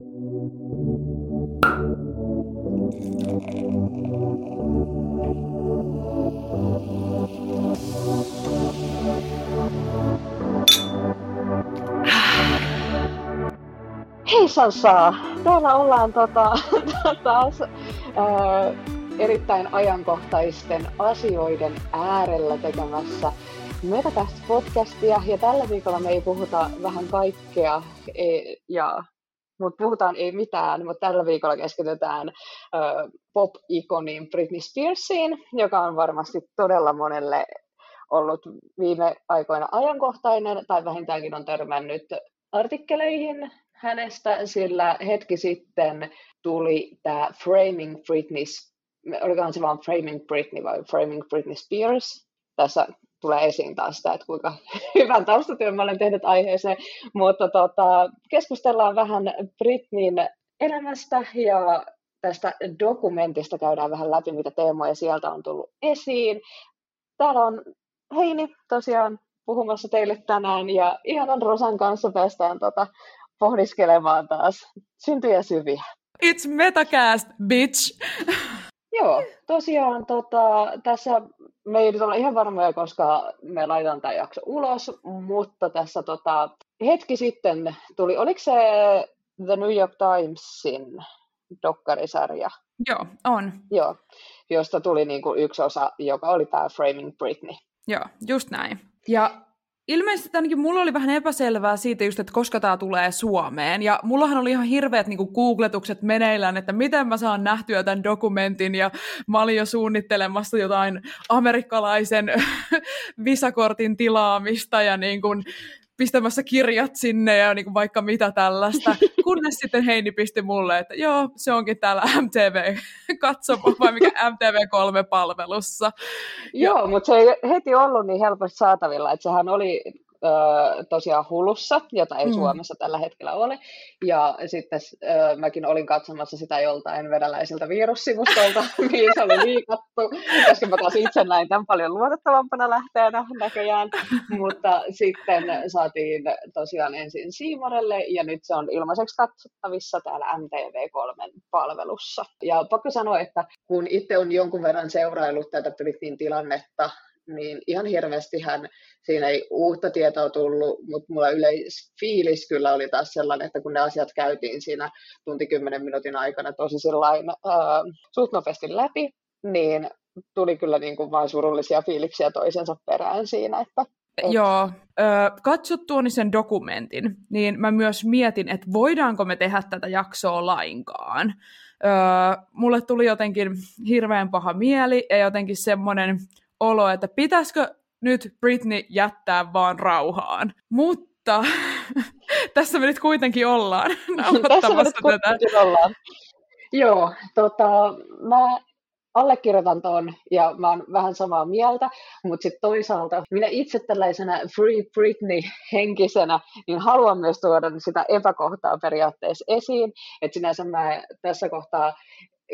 Hei Sansa, täällä ollaan tota, taas ää, erittäin ajankohtaisten asioiden äärellä tekemässä Metacast-podcastia. Ja tällä viikolla me ei puhuta vähän kaikkea, ei, ja, mutta puhutaan ei mitään, mutta tällä viikolla keskitytään ää, pop-ikoniin Britney Spearsiin, joka on varmasti todella monelle ollut viime aikoina ajankohtainen, tai vähintäänkin on törmännyt artikkeleihin hänestä, sillä hetki sitten tuli tämä Framing Britney, olikohan se vaan Framing Britney vai Framing Britney Spears. Tässä tulee esiin taas sitä, että kuinka hyvän taustatyön mä olen tehnyt aiheeseen, mutta tota, keskustellaan vähän Britneyn elämästä ja tästä dokumentista käydään vähän läpi, mitä teemoja sieltä on tullut esiin. Täällä on Heini tosiaan puhumassa teille tänään ja ihanan Rosan kanssa päästään tota, pohdiskelemaan taas syntyjä syviä. It's Metacast, bitch! Joo, tosiaan tota, tässä me ei nyt olla ihan varmoja, koska me laitetaan tämä jakso ulos, mutta tässä tota, hetki sitten tuli, oliko se The New York Timesin dokkarisarja? Joo, on. Joo, josta tuli niinku yksi osa, joka oli tämä Framing Britney. Joo, just näin. Ja ilmeisesti ainakin mulla oli vähän epäselvää siitä just, että koska tämä tulee Suomeen. Ja mullahan oli ihan hirveät niin googletukset meneillään, että miten mä saan nähtyä tämän dokumentin. Ja mä olin jo suunnittelemassa jotain amerikkalaisen visakortin tilaamista ja niin kuin pistämässä kirjat sinne ja niin kuin vaikka mitä tällaista, kunnes sitten Heini pisti mulle, että joo, se onkin täällä MTV katsomo vai mikä MTV3-palvelussa. Joo, mutta se ei heti ollut niin helposti saatavilla, että sehän oli ö, tosiaan hulussa, jota ei mm. Suomessa tällä hetkellä ole. Ja sitten ö, mäkin olin katsomassa sitä joltain venäläisiltä virussivustolta, mihin se oli liikattu, koska mä taas itse näin tämän paljon luotettavampana lähteenä näköjään. Mutta sitten saatiin tosiaan ensin Siimorelle, ja nyt se on ilmaiseksi katsottavissa täällä MTV3-palvelussa. Ja pakko sanoa, että kun itse on jonkun verran seuraillut tätä Britin tilannetta, niin ihan hirveästi hän, siinä ei uutta tietoa tullut, mutta mulla yleisfiilis kyllä oli taas sellainen, että kun ne asiat käytiin siinä tunti kymmenen minuutin aikana tosi sellainen äh, suht nopeasti läpi, niin tuli kyllä niin kuin vaan surullisia fiiliksiä toisensa perään siinä, että et... Joo, katsottuani sen dokumentin, niin mä myös mietin, että voidaanko me tehdä tätä jaksoa lainkaan. mulle tuli jotenkin hirveän paha mieli ja jotenkin semmoinen olo, että pitäisikö nyt Britney jättää vaan rauhaan. Mutta tässä me nyt kuitenkin ollaan nauhoittamassa tätä. Ollaan. Joo, tota, mä allekirjoitan tuon ja mä oon vähän samaa mieltä, mutta sitten toisaalta minä itse tällaisena Free Britney-henkisenä, niin haluan myös tuoda sitä epäkohtaa periaatteessa esiin, että sinänsä mä tässä kohtaa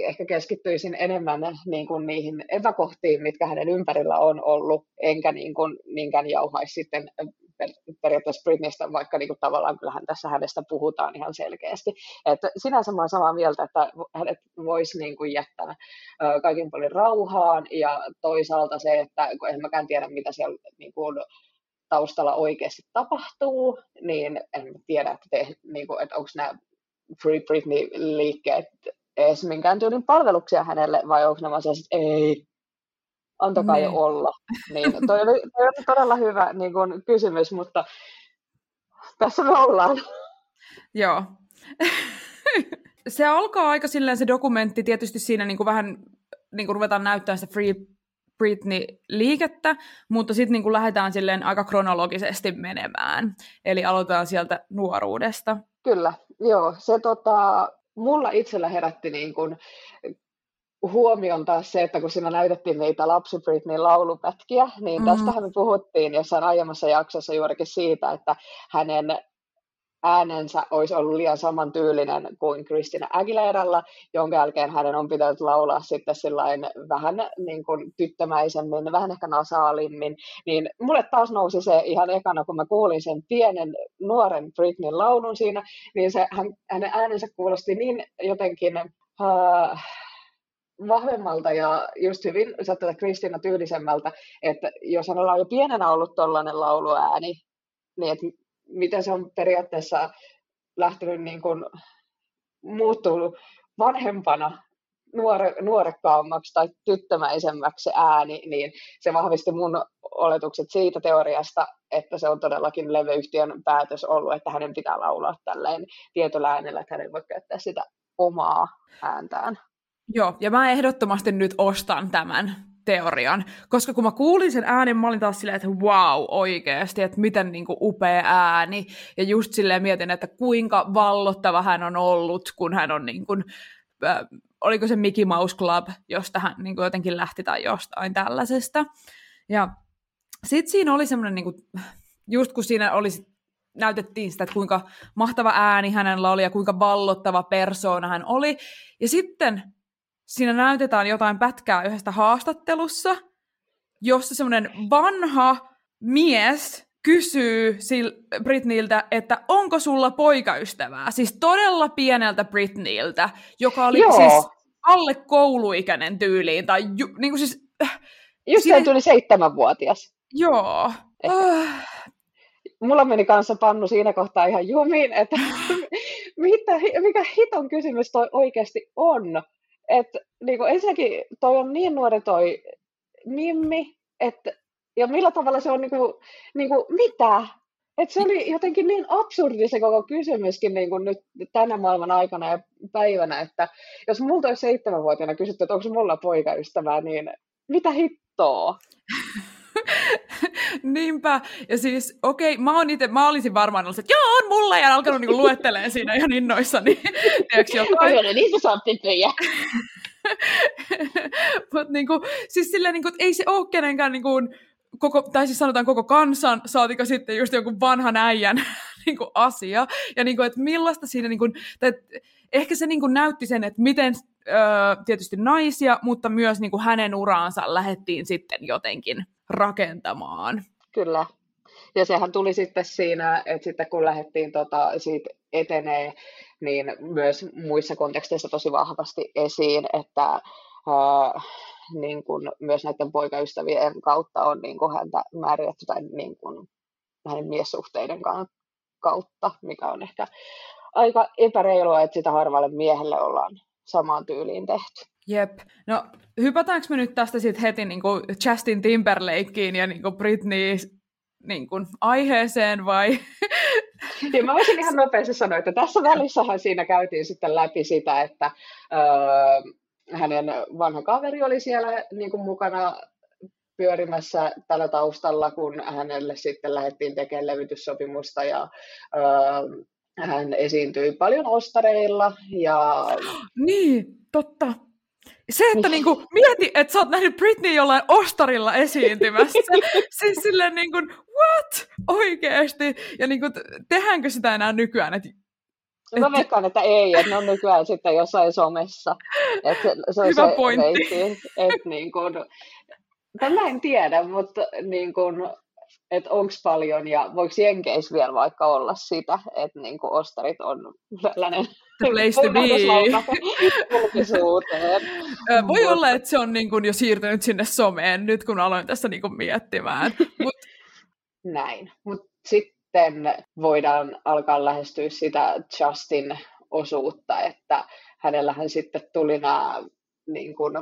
ehkä keskittyisin enemmän niin kuin niihin epäkohtiin, mitkä hänen ympärillä on ollut, enkä niin kuin, niinkään jauhaisi sitten periaatteessa Britneystä, vaikka niin kuin tavallaan kyllähän tässä hänestä puhutaan ihan selkeästi. Että sinänsä olen samaa mieltä, että hänet voisi niin kuin jättää kaikin paljon rauhaan, ja toisaalta se, että kun en mäkään tiedä, mitä siellä niin kuin taustalla oikeasti tapahtuu, niin en tiedä, että, te, niin kuin, että onko nämä Free Britney-liikkeet edes minkään tyylin palveluksia hänelle, vai onko vaan sellaiset, ei, antakaa niin. jo olla. Niin, toi, oli, toi oli todella hyvä niin kun, kysymys, mutta tässä me ollaan. Joo. se alkaa aika silleen se dokumentti, tietysti siinä niin kuin vähän niin kuin ruvetaan näyttämään sitä Free Britney-liikettä, mutta sitten niin kuin lähdetään silleen aika kronologisesti menemään. Eli aloitetaan sieltä nuoruudesta. Kyllä, joo. Se tota, mulla itsellä herätti niin kuin huomion taas se, että kun siinä näytettiin niitä lapsi Britney laulupätkiä, niin mm. tästähän me puhuttiin jossain aiemmassa jaksossa juurikin siitä, että hänen äänensä olisi ollut liian samantyylinen kuin Christina Aguileralla, jonka jälkeen hänen on pitänyt laulaa sitten sillain vähän niin kuin tyttömäisemmin, vähän ehkä nasaalimmin, niin mulle taas nousi se ihan ekana, kun mä kuulin sen pienen nuoren Britneyn laulun siinä, niin se, hän, hänen äänensä kuulosti niin jotenkin uh, vahvemmalta ja just hyvin tätä Kristina tyylisemmältä, että jos hänellä on jo pienenä ollut tollainen lauluääni, niin että miten se on periaatteessa lähtenyt niin kuin muuttunut vanhempana nuore, nuorekkaammaksi tai tyttömäisemmäksi se ääni, niin se vahvisti mun oletukset siitä teoriasta, että se on todellakin leveyhtiön päätös ollut, että hänen pitää laulaa tälleen tietyllä äänellä, että hän voi käyttää sitä omaa ääntään. Joo, ja mä ehdottomasti nyt ostan tämän teorian, koska kun mä kuulin sen äänen, mä olin taas silleen, että wow, oikeasti, että miten niin kuin upea ääni, ja just silleen mietin, että kuinka vallottava hän on ollut, kun hän on niin kuin, äh, oliko se Mickey Mouse Club, josta hän niin kuin jotenkin lähti tai jostain tällaisesta. Ja sitten siinä oli semmoinen, niin kuin, just kun siinä oli näytettiin sitä, että kuinka mahtava ääni hänellä oli ja kuinka vallottava persoona hän oli. Ja sitten siinä näytetään jotain pätkää yhdestä haastattelussa, jossa semmoinen vanha mies kysyy sil- Britneyltä, että onko sulla poikaystävää? Siis todella pieneltä Britneyltä, joka oli Joo. siis alle kouluikäinen tyyliin. Tai ju- niin kuin siis, äh, Just siinä... tuli seitsemänvuotias. Joo. Äh. Mulla meni kanssa pannu siinä kohtaa ihan jumiin, että mitä, mikä hiton kysymys toi oikeasti on. Että niin kuin ensinnäkin toi on niin nuori toi Mimmi, että ja millä tavalla se on niin kuin, niin kuin, mitä? Et se oli jotenkin niin absurdi se koko kysymyskin niin kuin nyt tänä maailman aikana ja päivänä, että jos multa olisi seitsemänvuotiaana kysytty, että onko mulla poikaystävää, niin mitä hittoa? Niinpä. Ja siis, okei, okay, mä, ite, mä olisin varmaan ollut, että joo, on mulla, ja alkanut niinku luetteleen siinä ihan innoissani. Tiedätkö jotain? Kyllä, niistä saa. Mutta niinku, siis silleen, niinku, ei se ole kenenkään niinku, koko, tai siis sanotaan koko kansan, saatika sitten just jonkun vanhan äijän niin kuin asia, ja niin kuin, että millaista siinä, niin kuin, tai, ehkä se niin kuin näytti sen, että miten öö, tietysti naisia, mutta myös niin kuin hänen uraansa lähettiin sitten jotenkin rakentamaan. Kyllä. Ja sehän tuli sitten siinä, että sitten kun lähdettiin tota, siitä etenee, niin myös muissa konteksteissa tosi vahvasti esiin, että äh, niin kuin myös näiden poikaystävien kautta on niin kuin häntä määritetty tai niin kuin hänen miessuhteiden kautta, mikä on ehkä aika epäreilua, että sitä harvalle miehelle ollaan samaan tyyliin tehty. Jep. No hypätäänkö me nyt tästä sitten heti niin kuin Justin Timberlakeen ja niin kuin Britney niin kuin, aiheeseen vai? Ja mä voisin ihan nopeasti sanoa, että tässä välissähän siinä käytiin sitten läpi sitä, että öö, hänen vanha kaveri oli siellä niin kuin mukana pyörimässä tällä taustalla, kun hänelle sitten lähdettiin tekemään levytyssopimusta ja öö, hän esiintyi paljon ostareilla. Ja... Niin, totta. Se, että niin. niinku, mieti, että sä oot nähnyt Britney jollain ostarilla esiintymässä. siis silleen niin kuin, what? Oikeesti? Ja niin kuin, tehdäänkö sitä enää nykyään? Et, et... Mä veikkaan, että ei, että ne on nykyään sitten jossain somessa. Et se, se on Hyvä se pointti. Reitti, et niin kuin, mä en tiedä, mutta niin kuin, että onko paljon ja voiko Jenkeissä vielä vaikka olla sitä, että niin ostarit on tällainen The place to be. Voi olla, että se on niin kuin jo siirtynyt sinne someen nyt, kun aloin tässä niin kuin miettimään. Mut... Näin, mutta sitten voidaan alkaa lähestyä sitä Justin osuutta, että hänellähän sitten tuli nämä niin kuin,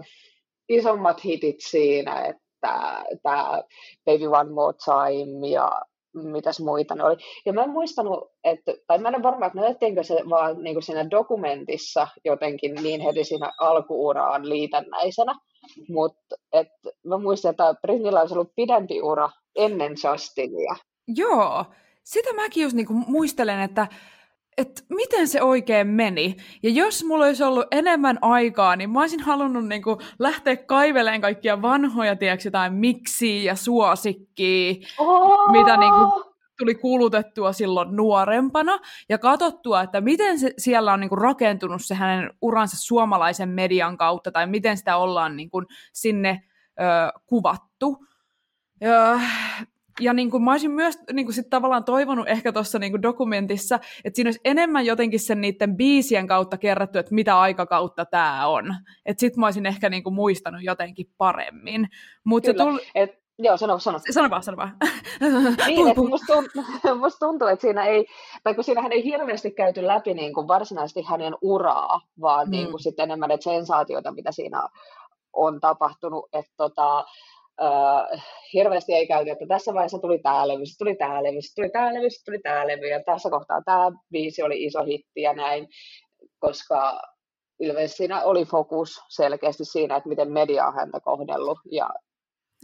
isommat hitit siinä, että tämä, tämä Baby One More Time ja mitäs muita ne oli. Ja mä en muistanut, että, tai mä en ole varma, että näytettiinkö se vaan niin kuin siinä dokumentissa jotenkin niin heti siinä alkuuraan liitännäisenä, mutta mä muistan, että Britnillä olisi ollut pidempi ura ennen Justinia. Joo, sitä mäkin just niin kuin muistelen, että että miten se oikein meni. Ja jos mulla olisi ollut enemmän aikaa, niin mä olisin halunnut niinku lähteä kaiveleen kaikkia vanhoja, tiedätkö, jotain miksi ja suosikkiä, oh! mitä niinku tuli kuulutettua silloin nuorempana ja katsottua, että miten se siellä on niin kuin rakentunut se hänen uransa suomalaisen median kautta tai miten sitä ollaan niin kuin sinne ö, kuvattu. Ja, ja niin kuin mä olisin myös niin kuin sit tavallaan toivonut ehkä tuossa niin dokumentissa, että siinä olisi enemmän jotenkin sen niiden biisien kautta kerrottu, että mitä aikakautta tämä on. Että sit mä olisin ehkä niin kuin muistanut jotenkin paremmin. Mut Kyllä, se tuli... et Joo, sano, sano. Sano vaan, sano vaan. niin, että musta, tuntuu, musta tuntuu, että siinä ei, tai kun siinähän ei hirveästi käyty läpi niin kuin varsinaisesti hänen uraa, vaan mm. niin kuin sitten enemmän ne sensaatioita, mitä siinä on tapahtunut, että tota, Uh, hirveästi ei käyty, että tässä vaiheessa tuli tämä levy, tuli tämä levy, tuli tämä levy, tuli tämä levy, ja tässä kohtaa tämä biisi oli iso hitti ja näin, koska ilmeisesti siinä oli fokus selkeästi siinä, että miten media on häntä kohdellut, ja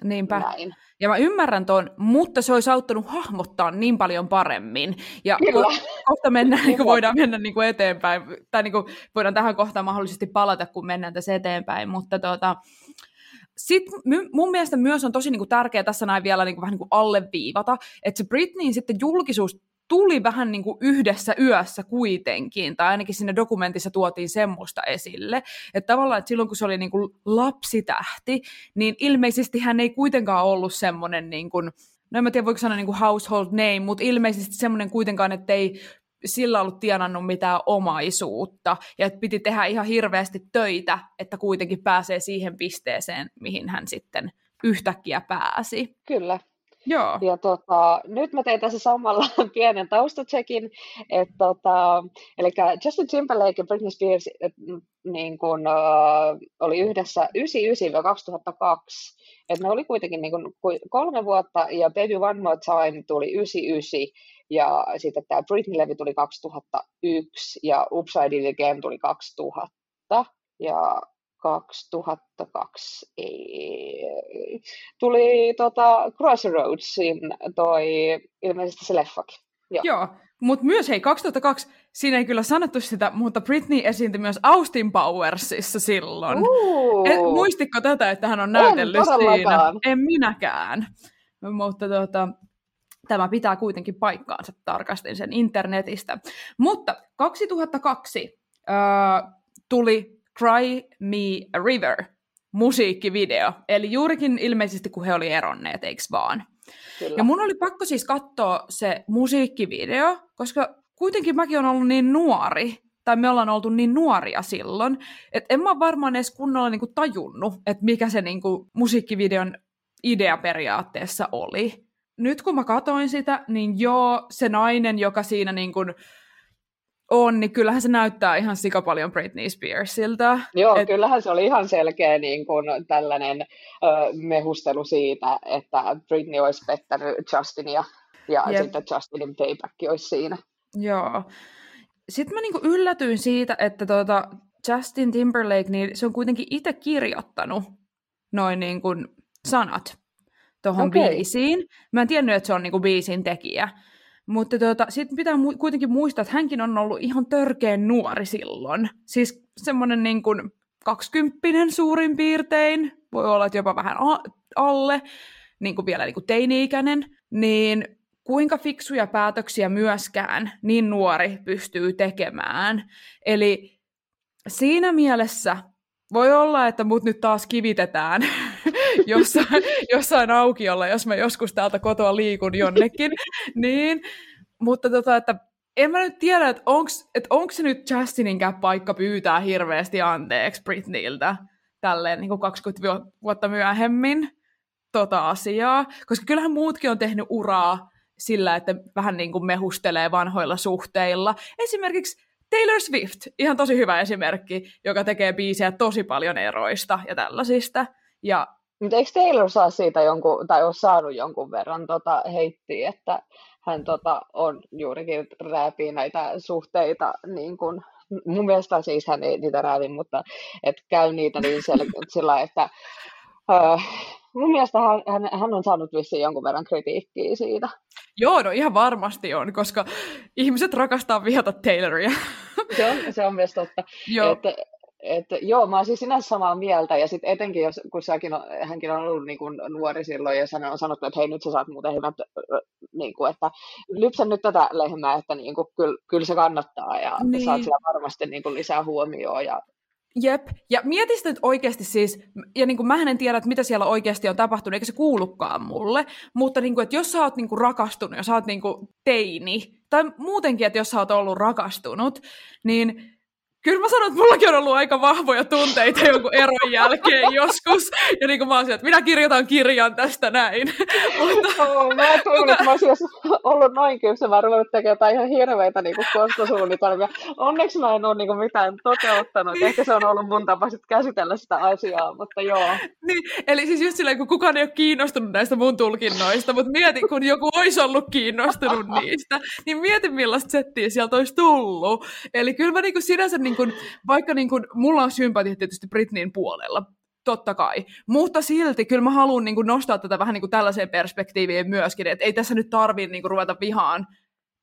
Niinpä. Näin. Ja mä ymmärrän tuon, mutta se olisi auttanut hahmottaa niin paljon paremmin. Ja Kyllä. kohta mennään, niin kuin voidaan mennä niin kuin eteenpäin, tai niin kuin voidaan tähän kohtaan mahdollisesti palata, kun mennään tässä eteenpäin, mutta tuota, sitten mun mielestä myös on tosi niin kuin tärkeää tässä näin vielä niin kuin, vähän niin kuin alleviivata, että se Britneyin sitten julkisuus tuli vähän niin kuin yhdessä yössä kuitenkin, tai ainakin siinä dokumentissa tuotiin semmoista esille, että tavallaan, että silloin kun se oli niin kuin lapsitähti, niin ilmeisesti hän ei kuitenkaan ollut semmoinen niin kuin, no en mä tiedä voiko sanoa niin kuin household name, mutta ilmeisesti semmoinen kuitenkaan, että ei sillä ollut tienannut mitään omaisuutta, ja että piti tehdä ihan hirveästi töitä, että kuitenkin pääsee siihen pisteeseen, mihin hän sitten yhtäkkiä pääsi. Kyllä, Joo. Ja tota, nyt mä tein tässä samalla pienen taustatsekin, että tota, eli Justin Timberlake ja Britney Spears niin kun, uh, oli yhdessä 99-2002, että ne oli kuitenkin niin kun, kolme vuotta, ja Baby One More Time tuli 99, ja sitten tämä Britney-levy tuli 2001, ja Upside Down Again tuli 2000, ja 2002 ei, tuli tota Crossroadsin toi ilmeisesti se leffakin. Joo, Joo mutta myös hei, 2002, siinä ei kyllä sanottu sitä, mutta Britney esiintyi myös Austin Powersissa silloin. Et, muistitko tätä, että hän on näytellyt en, siinä? En minäkään. Mutta tota, tämä pitää kuitenkin paikkaansa, tarkastin sen internetistä. Mutta 2002 äh, tuli Cry Me a River musiikkivideo. Eli juurikin ilmeisesti, kun he oli eronneet, eikö vaan? Kyllä. Ja mun oli pakko siis katsoa se musiikkivideo, koska kuitenkin mäkin olen ollut niin nuori, tai me ollaan oltu niin nuoria silloin, että en mä varmaan edes kunnolla niinku tajunnut, että mikä se niinku musiikkivideon idea periaatteessa oli. Nyt kun mä katoin sitä, niin joo, se nainen, joka siinä niinku on, niin kyllähän se näyttää ihan sika paljon Britney Spearsilta. Joo, Et... kyllähän se oli ihan selkeä niin kuin tällainen ö, mehustelu siitä, että Britney olisi pettänyt Justinia ja yep. sitten Justinin payback olisi siinä. Joo. Sitten mä niinku yllätyin siitä, että tuota Justin Timberlake, niin se on kuitenkin itse kirjoittanut noin niin kuin sanat tuohon okay. biisiin. Mä en tiennyt, että se on niinku biisin tekijä. Mutta tuota, sitten pitää mu- kuitenkin muistaa, että hänkin on ollut ihan törkeen nuori silloin. Siis semmoinen niin kuin kaksikymppinen suurin piirtein, voi olla, että jopa vähän a- alle, niin kuin vielä niin kuin teini-ikäinen, niin kuinka fiksuja päätöksiä myöskään niin nuori pystyy tekemään. Eli siinä mielessä voi olla, että mut nyt taas kivitetään jossain, jossain aukiolla, jos mä joskus täältä kotoa liikun jonnekin. niin, mutta tota, että en mä nyt tiedä, että onko et onks se nyt Justininkään paikka pyytää hirveästi anteeksi Britneyltä tälleen niin kuin 20 vuotta myöhemmin tota asiaa, koska kyllähän muutkin on tehnyt uraa sillä, että vähän niin kuin mehustelee vanhoilla suhteilla. Esimerkiksi Taylor Swift, ihan tosi hyvä esimerkki, joka tekee biisejä tosi paljon eroista ja tällaisista. Ja mutta eikö Taylor saa siitä jonkun, tai ole saanut jonkun verran tota, heittiä, että hän tota, on juurikin rääpii näitä suhteita niin kuin, mun mielestä siis hän ei niitä räävi, mutta et käy niitä niin sel- sillä, että uh, mun mielestä hän, hän, hän on saanut vissiin jonkun verran kritiikkiä siitä. Joo, no ihan varmasti on, koska ihmiset rakastaa vihata Tayloria. Se on, se on myös totta. Joo. Että, että joo, mä oon siis sinänsä samaa mieltä, ja sitten etenkin, jos, kun säkin on, hänkin on ollut niin kuin nuori silloin, ja hän on sanottu, että hei, nyt sä saat muuten hyvät, niin kuin, että lypsä nyt tätä lehmää, että niin kuin, kyllä, kyllä se kannattaa, ja niin. saat siellä varmasti niin kuin lisää huomioon, ja Jep, ja mieti sitä nyt oikeasti siis, ja niin kuin mä en tiedä, että mitä siellä oikeasti on tapahtunut, eikä se kuulukaan mulle, mutta niin kuin, että jos sä oot niin kuin rakastunut ja sä oot niin kuin teini, tai muutenkin, että jos sä oot ollut rakastunut, niin Kyllä mä sanon, että mullakin on ollut aika vahvoja tunteita jonkun eron jälkeen joskus. Ja niin kuin mä olisin, että minä kirjoitan kirjan tästä näin. Mutta... Oh, mä toivon, että mä olisin ollut noin kypsä. Mä ruvennut tekemään jotain ihan hirveitä niin kostosuunnitelmia. Onneksi mä en ole niin kuin mitään toteuttanut. Ehkä se on ollut mun tapa käsitellä sitä asiaa, mutta joo. Niin, eli siis just silleen, kun kukaan ei ole kiinnostunut näistä mun tulkinnoista, mutta mieti, kun joku olisi ollut kiinnostunut niistä, niin mieti millaista settiä sieltä olisi tullut. Eli kyllä mä niin kuin sinänsä niin kuin, vaikka niin kuin, mulla on sympatia tietysti Britneyin puolella, totta kai. Mutta silti kyllä mä haluan niin kuin, nostaa tätä vähän niin kuin tällaiseen perspektiiviin myöskin, että ei tässä nyt tarvitse niin kuin, ruveta vihaan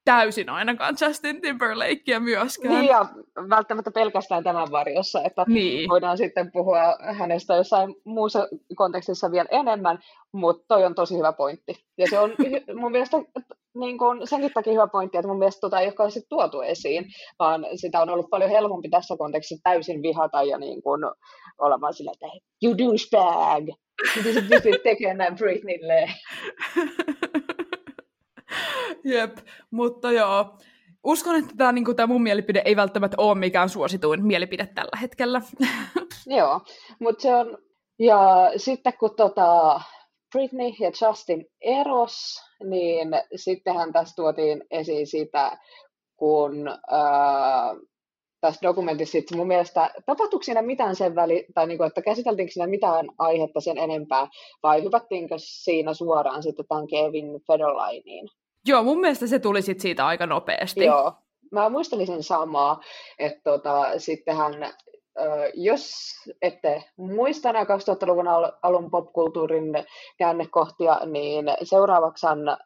täysin ainakaan Justin Timberlakea myöskään. Niin ja välttämättä pelkästään tämän varjossa, että niin. voidaan sitten puhua hänestä jossain muussa kontekstissa vielä enemmän, mutta toi on tosi hyvä pointti. Ja se on mun mielestä niin kun, senkin takia hyvä pointti, että mun mielestä tota ei ole tuotu esiin, vaan sitä on ollut paljon helpompi tässä kontekstissa täysin vihata ja niin kun, olemaan sillä, että you douchebag, mitä sä pystyt tekemään Britneylle. Jep, mutta joo. Uskon, että tämä, niin tämä mun mielipide ei välttämättä ole mikään suosituin mielipide tällä hetkellä. joo, mutta se on... Ja sitten kun tota, Britney ja Justin eros, niin sittenhän tässä tuotiin esiin sitä, kun ää, tässä dokumentissa sit mun mielestä, tapahtuiko siinä mitään sen väli, tai niin kuin, että käsiteltiinkö siinä mitään aihetta sen enempää, vai hypättiinkö siinä suoraan sitten tämän Kevin Federlinein? Joo, mun mielestä se tuli sit siitä aika nopeasti. Joo, mä muistelin samaa, että tota, sittenhän jos ette muista nämä 2000-luvun alun popkulttuurin käännekohtia, niin seuraavaksihan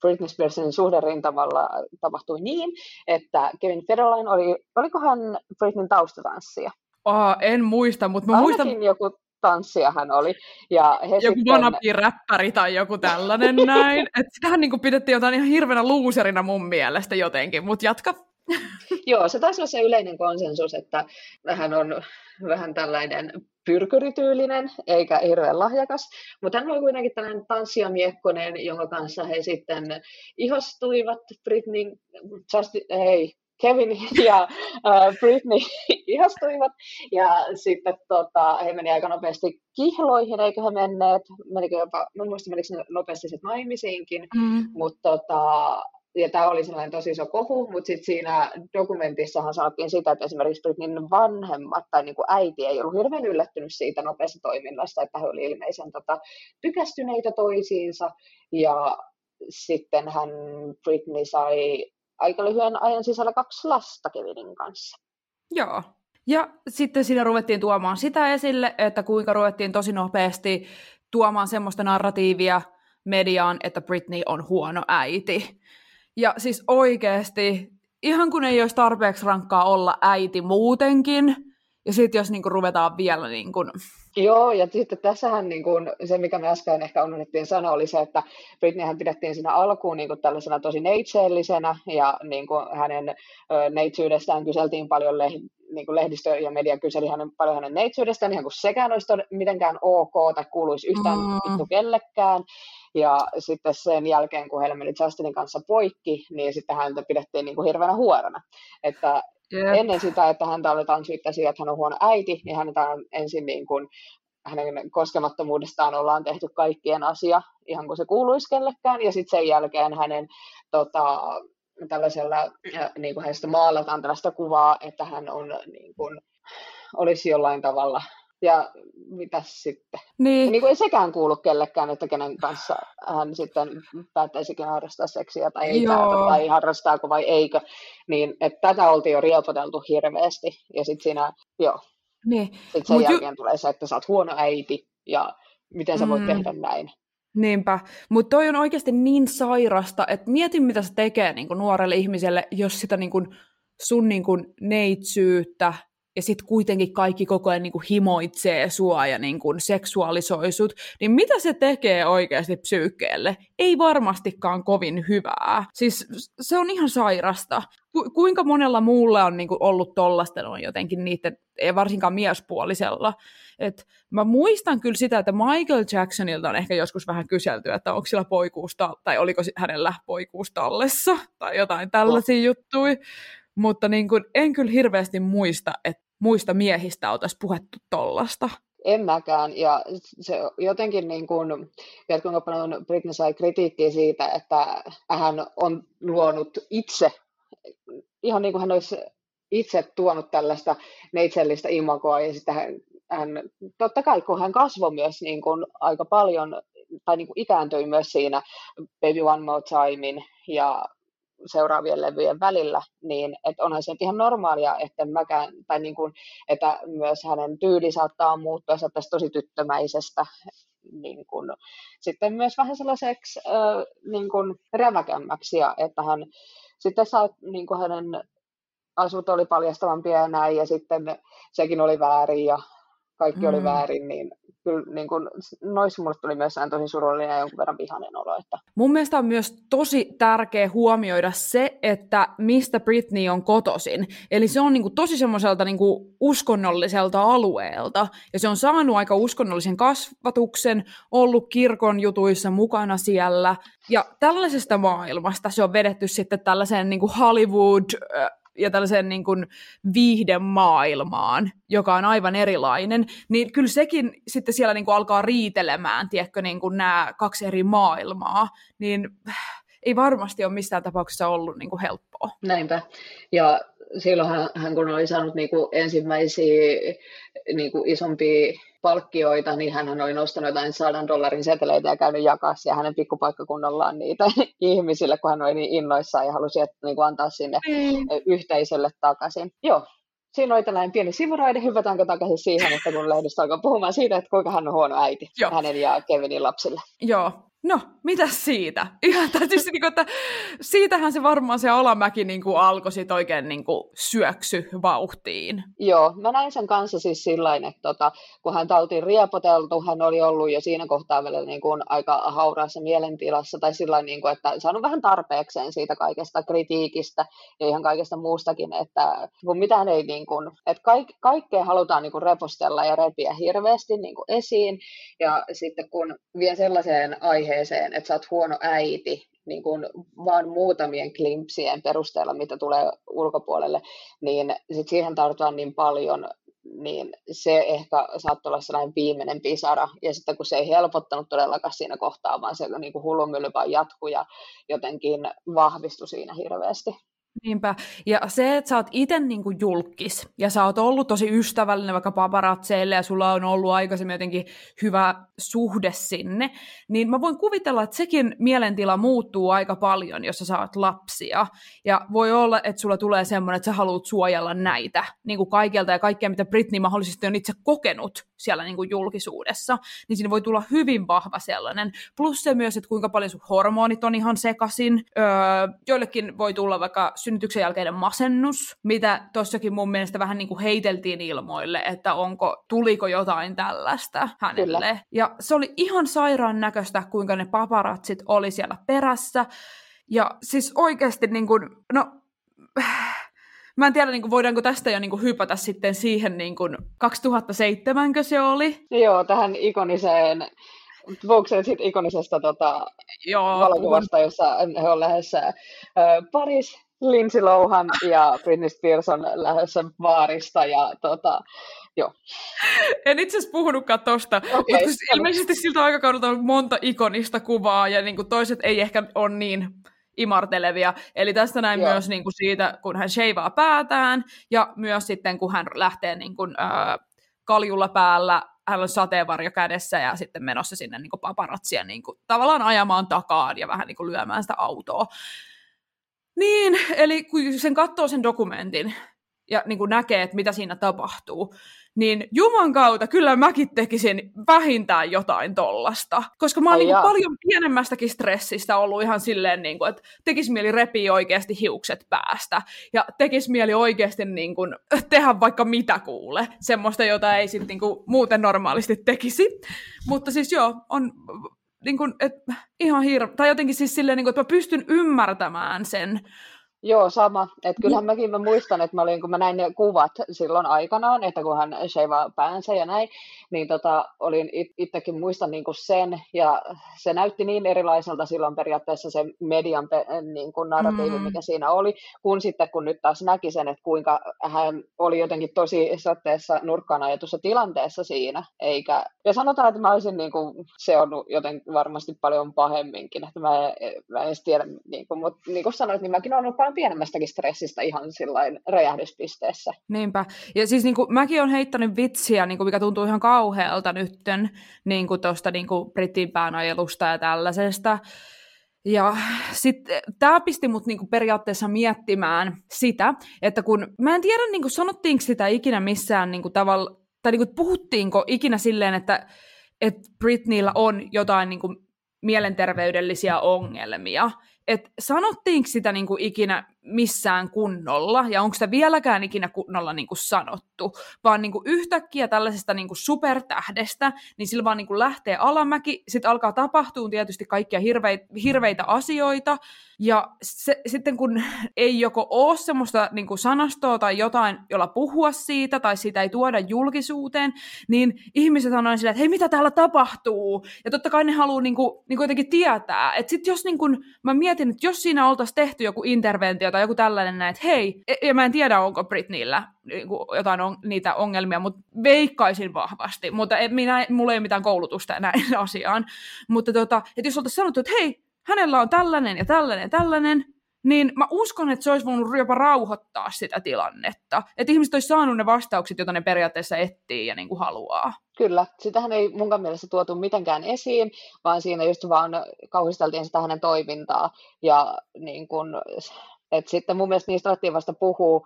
Britney Spearsin suhderintamalla tapahtui niin, että Kevin Federline oli, olikohan Britneyn taustatanssia? Oh, en muista, mutta mä Ainakin muistan... joku tanssia hän oli. Ja he joku sitten... räppäri tai joku tällainen näin. Et sitähän niin pidettiin jotain ihan hirveänä luuserina mun mielestä jotenkin, mutta jatka. Joo, se taisi olla se yleinen konsensus, että hän on vähän tällainen pyrkyrityylinen, eikä hirveän lahjakas, mutta hän oli kuitenkin tällainen tanssiamiekkonen, jonka kanssa he sitten ihostuivat Britney, just, ei, Kevin ja äh, Britney ihastuivat ja sitten tota, he meni aika nopeasti kihloihin, eikö he menneet, menikö jopa, mä muistan menikö nopeasti sitten naimisiinkin, mm. mutta tota, ja tämä oli sellainen tosi iso kohu, mutta sitten siinä dokumentissahan sanottiin sitä, että esimerkiksi Britneyn vanhemmat tai niin kuin äiti ei ollut hirveän yllättynyt siitä nopeasta toiminnasta, että he olivat ilmeisen tota, tykästyneitä toisiinsa ja sitten hän Britney sai aika lyhyen ajan sisällä kaksi lasta Kevinin kanssa. Joo. Ja sitten siinä ruvettiin tuomaan sitä esille, että kuinka ruvettiin tosi nopeasti tuomaan semmoista narratiivia mediaan, että Britney on huono äiti. Ja siis oikeasti, ihan kun ei olisi tarpeeksi rankkaa olla äiti muutenkin, ja sitten jos niinku ruvetaan vielä... Niinku... Joo, ja sitten tässähän niinku, se, mikä me äsken ehkä unohdettiin sanoa, oli se, että Britneyhän pidettiin siinä alkuun niinku tällaisena tosi neitseellisenä, ja niinku hänen ö, neitsyydestään kyseltiin paljon leh- niinku lehdistö ja media kyseli hänen, paljon hänen neitsyydestään, ihan kuin sekään olisi mitenkään ok tai kuuluisi yhtään mm. kellekään. Ja sitten sen jälkeen, kun heillä meni Justinin kanssa poikki, niin sitten häntä pidettiin niin kuin hirveänä huorona. Että Yep. ennen sitä, että häntä aletaan syyttää siitä, että hän on huono äiti, niin häntä on ensin niin kuin, hänen koskemattomuudestaan ollaan tehty kaikkien asia, ihan kuin se kuuluisi kellekään, ja sitten sen jälkeen hänen tota, tällaisella, niin kuin hänestä maalataan tällaista kuvaa, että hän on niin kuin, olisi jollain tavalla ja mitä sitten? Niin. niin kuin ei sekään kuulu kellekään, että kenen kanssa hän sitten päättäisikin harrastaa seksiä tai ei päätä, tai harrastaako vai eikö. Niin, että tätä oltiin jo riepoteltu hirveästi. Ja sitten siinä, joo. Niin. Sitten sen Mut jälkeen ju... tulee se, että sä oot huono äiti ja miten sä voit mm. tehdä näin. Niinpä, mutta toi on oikeasti niin sairasta, että mieti mitä se tekee niin nuorelle ihmiselle, jos sitä niin kuin, sun niin kuin, neitsyyttä ja sitten kuitenkin kaikki koko ajan niin kuin himoitsee sua ja niin kuin seksuaalisoisut, niin mitä se tekee oikeasti psyykkeelle? Ei varmastikaan kovin hyvää. Siis se on ihan sairasta. Ku- kuinka monella muulla on niin kuin ollut tollasta noin jotenkin niiden, ei varsinkaan miespuolisella. Et mä muistan kyllä sitä, että Michael Jacksonilta on ehkä joskus vähän kyselty, että onko sillä poikuusta, tai oliko hänellä poikuustallessa, tai jotain tällaisia oh. juttuja mutta niin kuin, en kyllä hirveästi muista, että muista miehistä oltaisiin puhettu tollasta. En mäkään, ja se jotenkin niin kuin, tiedät kuinka paljon Britney sai kritiikkiä siitä, että hän on luonut itse, ihan niin kuin hän olisi itse tuonut tällaista neitsellistä imagoa, ja sitten hän, hän totta kai kun hän kasvoi myös niin kuin aika paljon, tai niin kuin ikääntyi myös siinä Baby One More Timein ja seuraavien levyjen välillä, niin että onhan se ihan normaalia, että, mäkään, tai niin kuin, että myös hänen tyyli saattaa muuttua tästä tosi tyttömäisestä niin kuin, sitten myös vähän sellaiseksi äh, niin kuin räväkämmäksi, ja että hän sitten saa, niin kuin hänen asut oli paljastavampia ja näin, ja sitten sekin oli väärin, ja kaikki mm. oli väärin, niin kyllä niin kuin, noissa mulle tuli myös tosi surullinen ja jonkun verran vihainen olo. Että. Mun mielestä on myös tosi tärkeä huomioida se, että mistä Britney on kotosin. Eli se on niin kuin, tosi semmoiselta niin kuin, uskonnolliselta alueelta, ja se on saanut aika uskonnollisen kasvatuksen, ollut kirkon jutuissa mukana siellä, ja tällaisesta maailmasta se on vedetty sitten tällaiseen niin kuin Hollywood ja tällaiseen niin kuin viihdemaailmaan, joka on aivan erilainen, niin kyllä sekin sitten siellä niin kuin alkaa riitelemään, tiedätkö, niin kuin nämä kaksi eri maailmaa, niin ei varmasti ole missään tapauksessa ollut niin kuin helppoa. Näinpä. Ja silloin hän, hän kun oli saanut niin kuin ensimmäisiä niin kuin isompia palkkioita, niin hän oli nostanut jotain sadan dollarin seteleitä ja käynyt jakaa ja hänen pikkupaikkakunnallaan niitä ihmisille, kun hän oli niin innoissaan ja halusi että, niin kuin antaa sinne mm. yhteisölle takaisin. Joo, siinä oli tällainen pieni sivuraide. Hypätäänkö takaisin siihen, että kun lehdistä alkaa puhumaan siitä, että kuinka hän on huono äiti Joo. hänen ja Kevinin lapsille. Joo, no, mitä siitä? Ihan tietysti, niin kuin, että siitähän se varmaan se alamäki niin kuin alkoi sit oikein niin kuin syöksy vauhtiin. Joo, mä näin sen kanssa siis sillä että tota, kun hän oltiin riepoteltu, hän oli ollut jo siinä kohtaa vielä niin kuin aika hauraassa mielentilassa, tai sillä niin että saanut vähän tarpeekseen siitä kaikesta kritiikistä ja ihan kaikesta muustakin, että kun mitään ei niin kuin, että kaik, kaikkea halutaan niin kuin repostella ja repiä hirveästi niin kuin esiin, ja sitten kun vie sellaiseen aiheeseen, aiheeseen, että sä oot huono äiti, niin kuin vaan muutamien klimpsien perusteella, mitä tulee ulkopuolelle, niin sit siihen tartutaan niin paljon, niin se ehkä saattoi olla sellainen viimeinen pisara. Ja sitten kun se ei helpottanut todellakaan siinä kohtaa, vaan se niin kuin hullunmylly vaan jatkui ja jotenkin vahvistui siinä hirveästi. Niinpä. Ja se, että sä oot itse niinku julkis ja sä oot ollut tosi ystävällinen vaikka paparatseille ja sulla on ollut aikaisemmin jotenkin hyvä suhde sinne, niin mä voin kuvitella, että sekin mielentila muuttuu aika paljon, jos sä saat lapsia. Ja voi olla, että sulla tulee semmoinen, että sä haluat suojella näitä niin kuin kaikilta ja kaikkea, mitä Britney mahdollisesti on itse kokenut siellä niin kuin julkisuudessa, niin siinä voi tulla hyvin vahva sellainen. Plus se myös, että kuinka paljon sun hormonit on ihan sekasin. Öö, joillekin voi tulla vaikka synnytyksen jälkeinen masennus, mitä tossakin mun mielestä vähän niin kuin heiteltiin ilmoille, että onko, tuliko jotain tällaista hänelle. Kyllä. Ja se oli ihan sairaan näköistä, kuinka ne paparatsit oli siellä perässä. Ja siis oikeasti niin kuin, no, Mä en tiedä, niin kuin, voidaanko tästä jo niin kuin, hypätä sitten siihen niin kuin 2007, se oli? Joo, tähän ikoniseen se sitten ikonisesta tota, Joo, valokuvasta, jossa he on lähdössä äh, Paris, Lindsay Lohan ja Britney Spears on lähdössä baarista ja tota, joo. En itse asiassa puhunutkaan tosta, okay, mutta ilmeisesti siltä aikakaudelta on monta ikonista kuvaa ja niin kuin toiset ei ehkä ole niin imartelevia. Eli tästä näin Joo. myös niin kuin siitä, kun hän sheivaa päätään, ja myös sitten, kun hän lähtee niin kuin, äh, kaljulla päällä, hän on sateenvarjo kädessä ja sitten menossa sinne niin kuin paparatsia niin kuin, tavallaan ajamaan takaan ja vähän niin kuin lyömään sitä autoa. Niin, eli kun sen katsoo sen dokumentin, ja niin kuin näkee, että mitä siinä tapahtuu, niin Juman kautta kyllä mäkin tekisin vähintään jotain tollasta. Koska mä oon niin paljon pienemmästäkin stressistä ollut ihan silleen, niin kuin, että tekisi mieli repii oikeasti hiukset päästä. Ja tekisi mieli oikeasti niin kuin, tehdä vaikka mitä kuule. Semmoista, jota ei sitten niin kuin, muuten normaalisti tekisi. Mutta siis joo, on niin kuin, et, ihan hirveä. Tai jotenkin siis silleen, niin kuin, että mä pystyn ymmärtämään sen, Joo, sama. Et kyllähän mäkin mä muistan, että mä olin, kun mä näin ne kuvat silloin aikanaan, että kun hän shavaa päänsä ja näin, niin tota, olin it- itsekin muistan niin kuin sen, ja se näytti niin erilaiselta silloin periaatteessa se median pe- niin kuin narratiivi, mm. mikä siinä oli, kun sitten kun nyt taas näki sen, että kuinka hän oli jotenkin tosi satteessa nurkkaan ajetussa tilanteessa siinä, eikä, ja sanotaan, että mä olisin niin kuin, se on joten varmasti paljon pahemminkin, että mä, en, mä en tiedä, niin kuin, mutta niin kuin sanoit, niin mäkin olen ollut paljon pienemmästäkin stressistä ihan sillain räjähdyspisteessä. Niinpä, ja siis niin kuin, mäkin olen heittänyt vitsiä, niin kuin, mikä tuntuu ihan kauhealta nytten niin tuosta niin Britin päänajelusta ja tällaisesta. Ja sitten tämä pisti mut niinku periaatteessa miettimään sitä, että kun mä en tiedä niinku sanottiinko sitä ikinä missään niinku tavalla, tai niinku puhuttiinko ikinä silleen, että et Britneyllä on jotain niinku mielenterveydellisiä ongelmia. Et sanottiinko sitä niinku ikinä missään kunnolla, ja onko sitä vieläkään ikinä kunnolla niin kuin sanottu, vaan niin kuin yhtäkkiä tällaisesta niin kuin supertähdestä, niin sillä vaan niin kuin lähtee alamäki, sitten alkaa tapahtua tietysti kaikkia hirveitä, hirveitä asioita, ja se, sitten kun ei joko ole semmoista niin kuin sanastoa tai jotain, jolla puhua siitä, tai sitä ei tuoda julkisuuteen, niin ihmiset aina sillä, että hei, mitä täällä tapahtuu? Ja totta kai ne haluaa niin kuin, niin kuin jotenkin tietää. Että sitten jos niin kuin, mä mietin, että jos siinä oltaisiin tehty joku interventio tai joku tällainen näin, että hei, e, ja mä en tiedä, onko Britneyllä niin jotain on, niitä ongelmia, mutta veikkaisin vahvasti, mutta en, minä, mulla ei ole mitään koulutusta näin asiaan, mutta tota, että jos oltaisiin sanottu, että hei, hänellä on tällainen ja tällainen ja tällainen, niin mä uskon, että se olisi voinut jopa rauhoittaa sitä tilannetta. Että ihmiset olisi saanut ne vastaukset, joita ne periaatteessa etsii ja niin kuin haluaa. Kyllä, sitähän ei munkaan mielestä tuotu mitenkään esiin, vaan siinä just vaan kauhisteltiin sitä hänen toimintaa. Ja niin kun, et sitten mun mielestä niistä alettiin vasta puhua,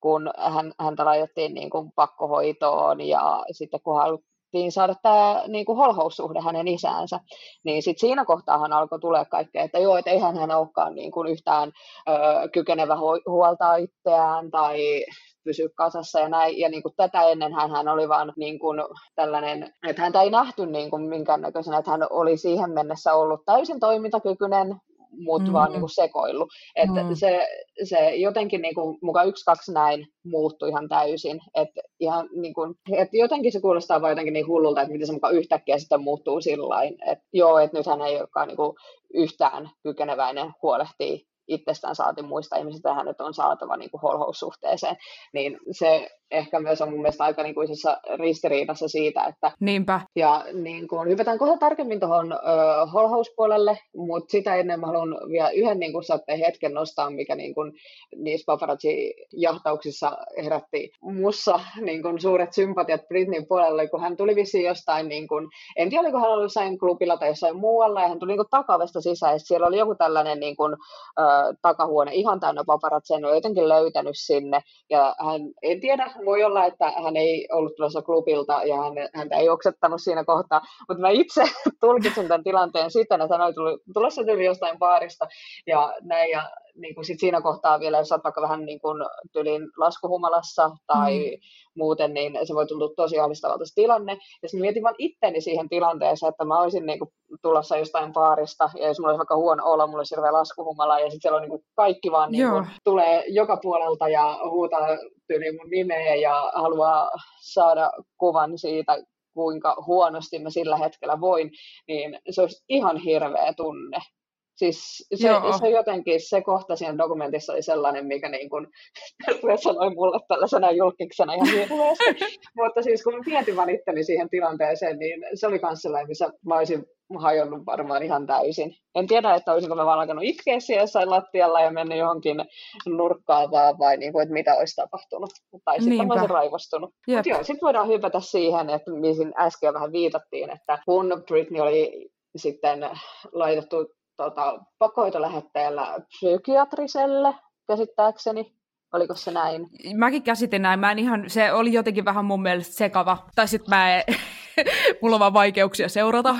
kun hän, häntä laitettiin niin kuin pakkohoitoon ja sitten kun haluttiin saada tämä niin kuin holhoussuhde hänen isäänsä, niin sitten siinä kohtaa hän alkoi tulla kaikkea, että joo, että eihän hän olekaan niin kuin yhtään ö, kykenevä huoltaa itseään tai pysyä kasassa ja näin. Ja niin kuin tätä ennen hän, hän oli vaan niin kuin tällainen, että häntä ei nähty niin kuin minkäännäköisenä, että hän oli siihen mennessä ollut täysin toimintakykyinen, muut mm. vaan niin kuin sekoillut. Että mm. se, se jotenkin niin kuin, mukaan yksi, kaksi näin muuttui ihan täysin. Että ihan niin kuin, että jotenkin se kuulostaa vaan jotenkin niin hullulta, että miten se mukaan yhtäkkiä sitten muuttuu sillä että joo, että nythän ei olekaan niin kuin yhtään kykeneväinen huolehtii itsestään saati muista ihmisistä hänet on saatava niin kuin holhoussuhteeseen, niin se ehkä myös on mun mielestä aika niin kuin ristiriidassa siitä, että Niinpä. ja niin kuin, hypätään kohta tarkemmin tuohon holhouspuolelle, mutta sitä ennen mä haluan vielä yhden niin kuin saatte hetken nostaa, mikä niin kuin, niissä paparazzi-jahtauksissa herätti mussa niin kuin, suuret sympatiat Britneyn puolelle, kun hän tuli vissiin jostain, niin kuin, en tiedä oliko hän ollut jossain klubilla tai jossain muualla, ja hän tuli niin kuin, takavesta sisään, ja siellä oli joku tällainen niin kuin, äh, takahuone ihan täynnä paparazzi, hän oli jotenkin löytänyt sinne, ja hän, en tiedä, voi olla, että hän ei ollut tulossa klubilta ja hän, häntä ei oksettanut siinä kohtaa, mutta mä itse tulkitsin tämän tilanteen siten, että hän oli tulossa tyyli jostain baarista ja näin, ja niin kuin sit siinä kohtaa vielä, jos olet vaikka vähän niin kuin tylin laskuhumalassa tai mm. muuten, niin se voi tuntua tosi ahdistavalta se tilanne. Ja sitten mietin vaan itteni siihen tilanteeseen, että mä olisin niin kuin tulossa jostain baarista, ja jos mulla olisi vaikka huono olo, mulla olisi hirveä laskuhumala, ja sitten siellä on niin kuin kaikki vaan niin kuin tulee joka puolelta ja huutaa tyyli mun nimeä ja haluaa saada kuvan siitä, kuinka huonosti mä sillä hetkellä voin, niin se olisi ihan hirveä tunne. Siis se, se jotenkin, se kohta siinä dokumentissa oli sellainen, mikä niin kuin, sanoi mulle tällaisena julkiksena ihan hirveästi. Mutta siis kun mietin valitteni siihen tilanteeseen, niin se oli myös sellainen, missä mä olisin hajonnut varmaan ihan täysin. En tiedä, että olisinko mä vaan alkanut itkeä siellä jossain lattialla ja mennyt johonkin nurkkaan vaan, vai niin kuin, että mitä olisi tapahtunut. Tai sitten mä olisin raivostunut. Mutta joo, sitten voidaan hypätä siihen, että mihin äsken vähän viitattiin, että kun Britney oli sitten laitettu tota, pakoitolähetteellä psykiatriselle, käsittääkseni, Oliko se näin? Mäkin käsitin näin. Mä en ihan, se oli jotenkin vähän mun mielestä sekava. Tai sitten mä en, mulla on vaan vaikeuksia seurata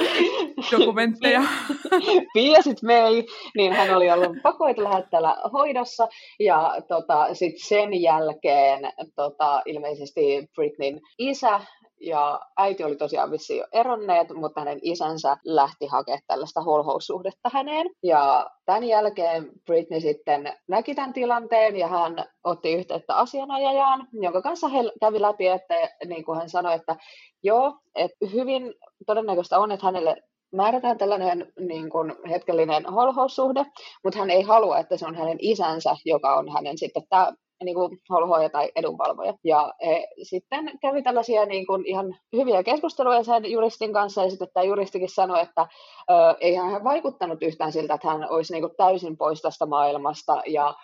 dokumentteja. Pia sit mei, niin hän oli ollut pakoitlähettäjällä hoidossa ja tota, sit sen jälkeen tota, ilmeisesti Britneyn isä ja äiti oli tosiaan vissiin jo eronneet, mutta hänen isänsä lähti hakemaan tällaista holhoussuhdetta häneen. Ja tämän jälkeen Britney sitten näki tämän tilanteen ja hän otti yhteyttä asianajajaan, jonka kanssa he kävi läpi, että niin kuin hän sanoi, että joo, että hyvin todennäköistä on, että hänelle määrätään tällainen niin kuin hetkellinen holhoussuhde, mutta hän ei halua, että se on hänen isänsä, joka on hänen sitten tämä niin kuin holhoja tai edunvalvoja. Ja he sitten kävi tällaisia niin kuin ihan hyviä keskusteluja sen juristin kanssa, ja sitten tämä juristikin sanoi, että ö, ei hän vaikuttanut yhtään siltä, että hän olisi niin kuin täysin pois tästä maailmasta, ja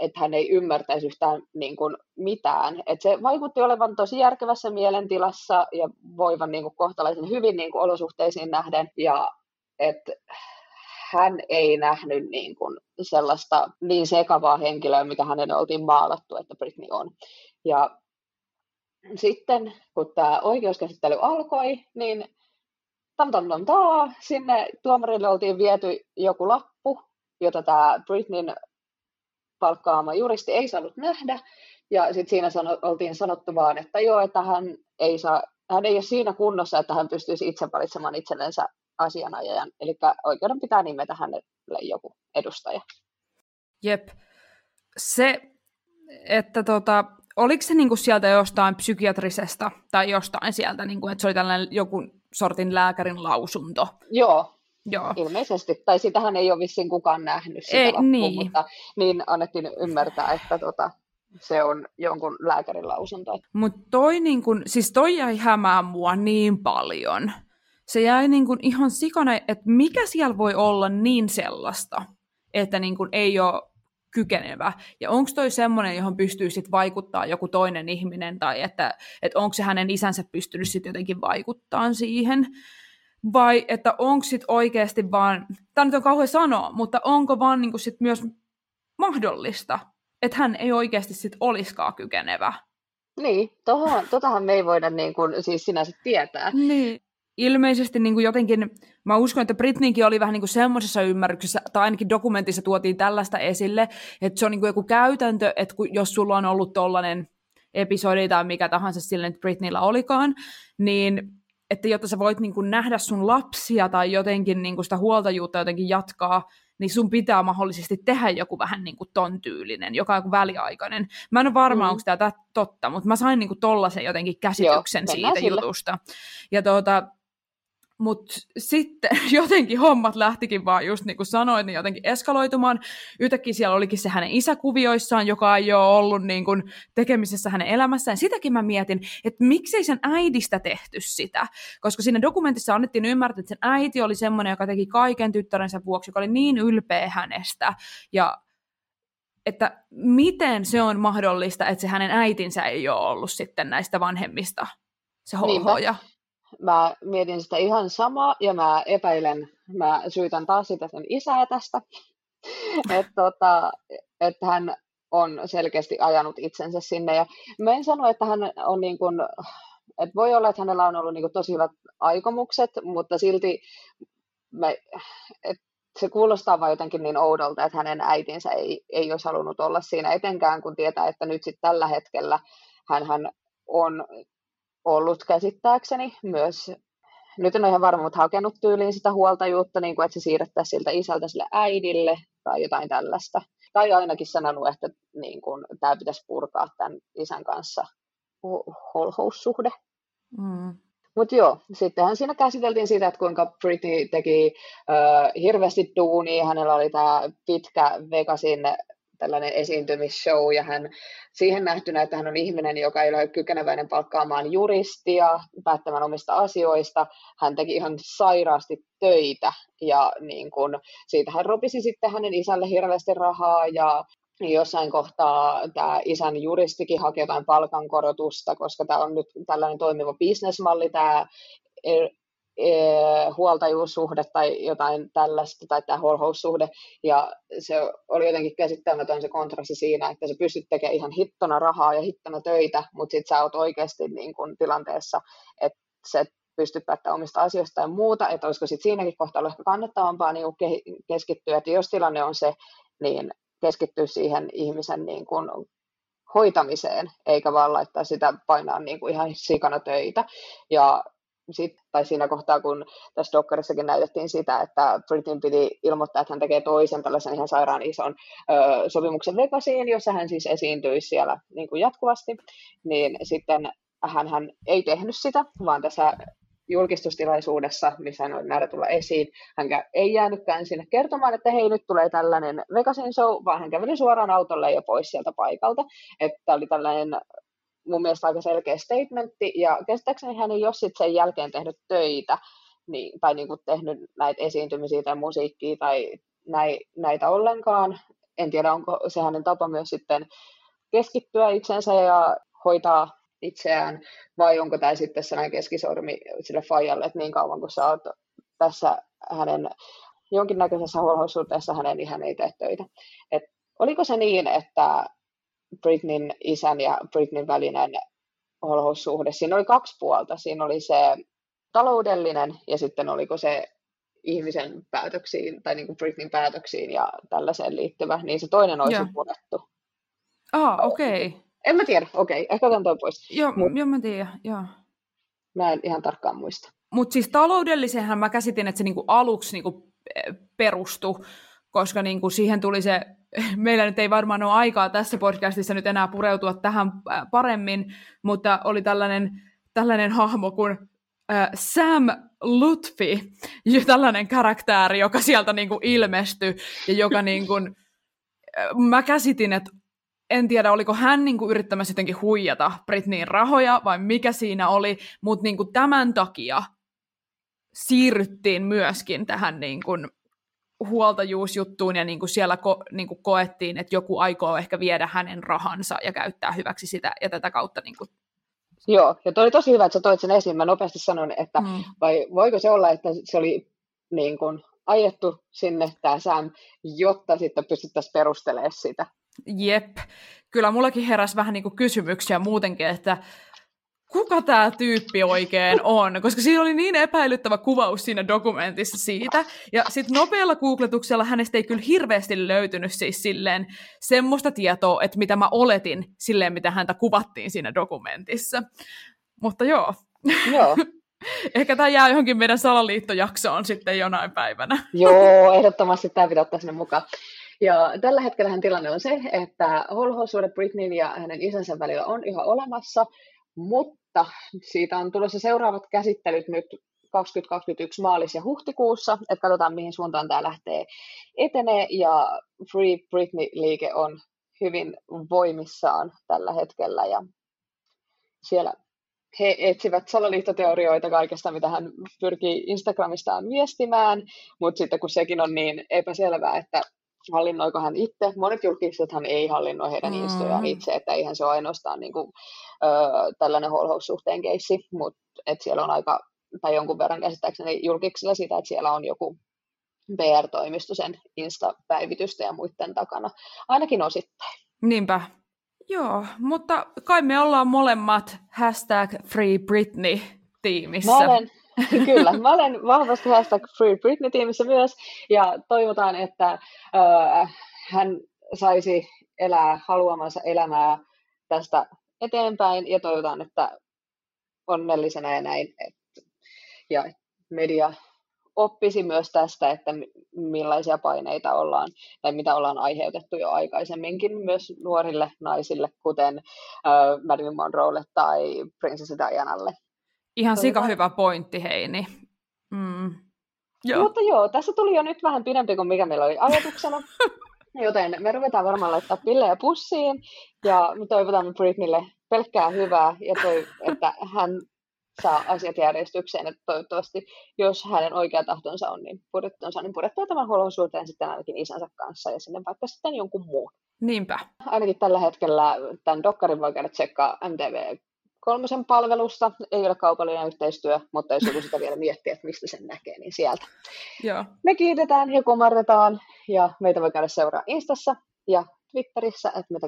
että hän ei ymmärtäisi yhtään niin kuin mitään. Et se vaikutti olevan tosi järkevässä mielentilassa ja voivan niin kuin kohtalaisen hyvin niin kuin olosuhteisiin nähden. Ja että hän ei nähnyt niin kuin sellaista niin sekavaa henkilöä, mikä hänen oltiin maalattu, että Britney on. Ja sitten kun tämä oikeuskäsittely alkoi, niin tam tam tam taa, sinne tuomarille oltiin viety joku lappu, jota tämä Britneyn palkkaama juristi ei saanut nähdä. Ja sitten siinä sano, oltiin sanottu vaan, että joo, että hän ei, saa, hän ei ole siinä kunnossa, että hän pystyisi itse valitsemaan itsellensä asianajajan. Eli oikeuden pitää nimetä hänelle joku edustaja. Jep. Se, että tota, oliko se niinku sieltä jostain psykiatrisesta tai jostain sieltä, niinku, että se oli tällainen joku sortin lääkärin lausunto? Joo, Joo. ilmeisesti. Tai sitähän ei ole vissiin kukaan nähnyt sitä ei, loppuun, niin. mutta niin annettiin ymmärtää, että tota, se on jonkun lääkärin lausunto. Mutta toi, niin kun, siis toi jäi hämää mua niin paljon. Se jäi niin kun ihan sikana, että mikä siellä voi olla niin sellaista, että niin kun ei ole kykenevä. Ja onko toi semmoinen, johon pystyy sit vaikuttaa joku toinen ihminen, tai että, että onko se hänen isänsä pystynyt sitten jotenkin vaikuttaa siihen vai että onko sit oikeasti vaan, tämä nyt on kauhean sanoa, mutta onko vaan niin sit myös mahdollista, että hän ei oikeasti sit olisikaan kykenevä. Niin, tohon, totahan me ei voida niin kuin, siis sinänsä tietää. Niin. Ilmeisesti niin kuin jotenkin, mä uskon, että Britneykin oli vähän niin kuin semmoisessa ymmärryksessä, tai ainakin dokumentissa tuotiin tällaista esille, että se on niin kuin joku käytäntö, että kun, jos sulla on ollut tollainen episodi tai mikä tahansa sille, että Britneyllä olikaan, niin että jotta sä voit niin kuin nähdä sun lapsia tai jotenkin niin kuin sitä huoltajuutta jotenkin jatkaa, niin sun pitää mahdollisesti tehdä joku vähän niin kuin ton tyylinen, joka on joku väliaikainen. Mä en ole varma, mm. onko tämä totta, mutta mä sain niin kuin tollasen jotenkin käsityksen Joo, siitä sille. jutusta. Ja tuota, mutta sitten jotenkin hommat lähtikin vaan just niin kuin sanoit, niin jotenkin eskaloitumaan. Yhtäkkiä siellä olikin se hänen isäkuvioissaan, joka ei ole ollut niin kuin tekemisessä hänen elämässään. Sitäkin mä mietin, että miksei sen äidistä tehty sitä. Koska siinä dokumentissa annettiin ymmärtää, että sen äiti oli semmoinen, joka teki kaiken tyttärensä vuoksi, joka oli niin ylpeä hänestä. Ja että miten se on mahdollista, että se hänen äitinsä ei ole ollut sitten näistä vanhemmista se holhoja. Niinpä mä mietin sitä ihan samaa ja mä epäilen, mä syytän taas sitä sen isää tästä, että tota, et hän on selkeästi ajanut itsensä sinne. Ja mä en sano, että hän on niin kuin, että voi olla, että hänellä on ollut niin kuin tosi hyvät aikomukset, mutta silti me, et se kuulostaa vain jotenkin niin oudolta, että hänen äitinsä ei, ei olisi halunnut olla siinä etenkään, kun tietää, että nyt sitten tällä hetkellä hän on ollut käsittääkseni myös, nyt en ole ihan varma, mutta hakenut tyyliin sitä huoltajuutta, niin kuin, että se siirrettäisiin siltä isältä sille äidille tai jotain tällaista. Tai ainakin sanonut, että niin kuin, tämä pitäisi purkaa tämän isän kanssa holhoussuhde. Mm. Mutta joo, sittenhän siinä käsiteltiin sitä, että kuinka Britney teki äh, hirveästi duunia. Hänellä oli tämä pitkä Vegasin tällainen esiintymisshow, ja hän siihen nähtynä, että hän on ihminen, joka ei ole kykeneväinen palkkaamaan juristia, päättämään omista asioista. Hän teki ihan sairaasti töitä, ja niin kun, siitä hän ropisi sitten hänen isälle hirveästi rahaa, ja jossain kohtaa tämä isän juristikin haki jotain palkankorotusta, koska tämä on nyt tällainen toimiva bisnesmalli, tämä huoltajuussuhde tai jotain tällaista, tai tämä holhoussuhde, ja se oli jotenkin käsittämätön se kontrasti siinä, että sä pystyt tekemään ihan hittona rahaa ja hittona töitä, mutta sit sä oot oikeasti niin kun tilanteessa, että se pystyt päättämään omista asioista ja muuta, että olisiko sitten siinäkin kohtaa ehkä kannattavampaa niin keskittyä, että jos tilanne on se, niin keskittyä siihen ihmisen niin kuin hoitamiseen, eikä vaan laittaa sitä painaa niin kuin ihan sikana töitä. Ja sit, tai siinä kohtaa, kun tässä Dokkarissakin näytettiin sitä, että Britin piti ilmoittaa, että hän tekee toisen tällaisen ihan sairaan ison ö, sopimuksen Vegasiin, jossa hän siis esiintyisi siellä niin kuin jatkuvasti, niin sitten hän, hän ei tehnyt sitä, vaan tässä julkistustilaisuudessa, missä hän oli määrä tulla esiin. Hän ei jäänytkään sinne kertomaan, että hei, nyt tulee tällainen Vegasin show, vaan hän käveli suoraan autolle ja pois sieltä paikalta. Että oli tällainen mun mielestä aika selkeä statementti, ja käsittääkseni hän ei ole sitten sen jälkeen tehnyt töitä, niin, tai niin kuin tehnyt näitä esiintymisiä tai musiikkia tai näitä ollenkaan. En tiedä, onko se hänen tapa myös sitten keskittyä itsensä ja hoitaa itseään, vai onko tämä sitten sellainen keskisormi sille Fajalle, että niin kauan kun sä oot tässä hänen jonkinnäköisessä holhoussuhteessa hänen, niin hän ei tee töitä. Et oliko se niin, että Britneyn isän ja Britneyn välinen holhoussuhde, siinä oli kaksi puolta. Siinä oli se taloudellinen ja sitten oliko se ihmisen päätöksiin tai niin kuin Britneyn päätöksiin ja tällaiseen liittyvä, niin se toinen olisi purettu. Ah, okei. Okay. En mä tiedä, okei, okay, ehkä otan toi pois. Joo, Mut, joo mä tiedän, joo. Mä en ihan tarkkaan muista. Mutta siis taloudellisenhan mä käsitin, että se niinku aluksi niinku eh, perustui, koska niinku siihen tuli se, meillä nyt ei varmaan ole aikaa tässä podcastissa nyt enää pureutua tähän paremmin, mutta oli tällainen, tällainen hahmo kuin äh, Sam Lutfi, tällainen karaktääri, joka sieltä niinku ilmestyi ja joka niinku, mä käsitin, että en tiedä, oliko hän niin kuin, yrittämässä jotenkin huijata Britneyin rahoja vai mikä siinä oli, mutta niin kuin, tämän takia siirryttiin myöskin tähän niin kuin, huoltajuusjuttuun ja niin kuin siellä ko, niin kuin koettiin, että joku aikoo ehkä viedä hänen rahansa ja käyttää hyväksi sitä ja tätä kautta niin kuin... Joo, ja toi oli tosi hyvä, että sä toit sen esiin. Mä nopeasti sanon, että mm. vai voiko se olla, että se oli niin kuin, ajettu sinne tämä Sam, jotta sitten pystyttäisiin perustelemaan sitä. Jep. Kyllä mullakin heräsi vähän niin kuin kysymyksiä muutenkin, että kuka tämä tyyppi oikein on, koska siinä oli niin epäilyttävä kuvaus siinä dokumentissa siitä, ja sitten nopealla googletuksella hänestä ei kyllä hirveästi löytynyt siis silleen semmoista tietoa, että mitä mä oletin silleen, mitä häntä kuvattiin siinä dokumentissa. Mutta joo. Joo. Ehkä tämä jää johonkin meidän salaliittojaksoon sitten jonain päivänä. Joo, ehdottomasti tämä pitää ottaa sinne mukaan. Ja tällä hetkellä tilanne on se, että holhoussuhde Britneyn ja hänen isänsä välillä on yhä olemassa, mutta siitä on tulossa seuraavat käsittelyt nyt 2021 maalis- ja huhtikuussa, että katsotaan mihin suuntaan tämä lähtee etenee, ja Free Britney-liike on hyvin voimissaan tällä hetkellä, ja siellä he etsivät salaliittoteorioita kaikesta, mitä hän pyrkii Instagramistaan viestimään, mutta sitten kun sekin on niin epäselvää, että hallinnoiko hän itse. Monet hän ei hallinnoi heidän mm. instojaan itse, että eihän se ole ainoastaan niin kuin, ö, tällainen holhoussuhteen keissi, mutta että siellä on aika, tai jonkun verran käsittääkseni julkiksella sitä, että siellä on joku PR-toimisto sen Insta-päivitystä ja muiden takana, ainakin osittain. Niinpä. Joo, mutta kai me ollaan molemmat hashtag Free Britney tiimissä. Mä olen, Kyllä, mä olen vahvasti hashtag Free Britney-tiimissä myös, ja toivotaan, että äh, hän saisi elää haluamansa elämää tästä eteenpäin, ja toivotaan, että onnellisena ja näin, että, ja media oppisi myös tästä, että millaisia paineita ollaan tai mitä ollaan aiheutettu jo aikaisemminkin myös nuorille naisille, kuten äh, Marilyn Monroelle tai prinsessa Dianalle. Ihan sika hyvä pointti, Heini. Mm. Joo. Mutta joo, tässä tuli jo nyt vähän pidempi kuin mikä meillä oli ajatuksena. Joten me ruvetaan varmaan laittaa pillejä pussiin ja me toivotamme Britneylle pelkkää hyvää ja toi, että hän saa asiat järjestykseen, että toivottavasti, jos hänen oikea tahtonsa on, niin purettonsa, niin purettua tämän huollon suhteen sitten ainakin isänsä kanssa ja sinne vaikka sitten jonkun muun. Niinpä. Ainakin tällä hetkellä tämän dokkarin voi käydä tsekkaa MTV kolmosen palvelussa. Ei ole kaupallinen yhteistyö, mutta jos joku sitä vielä miettiä, että mistä sen näkee, niin sieltä. Joo. Me kiitetään ja kumarretaan ja meitä voi käydä seuraa Instassa ja Twitterissä, että me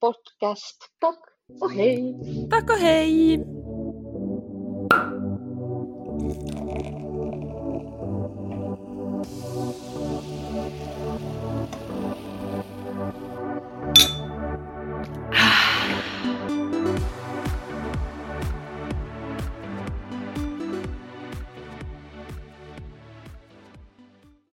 podcast. Tak. Oh hei! Takko hei!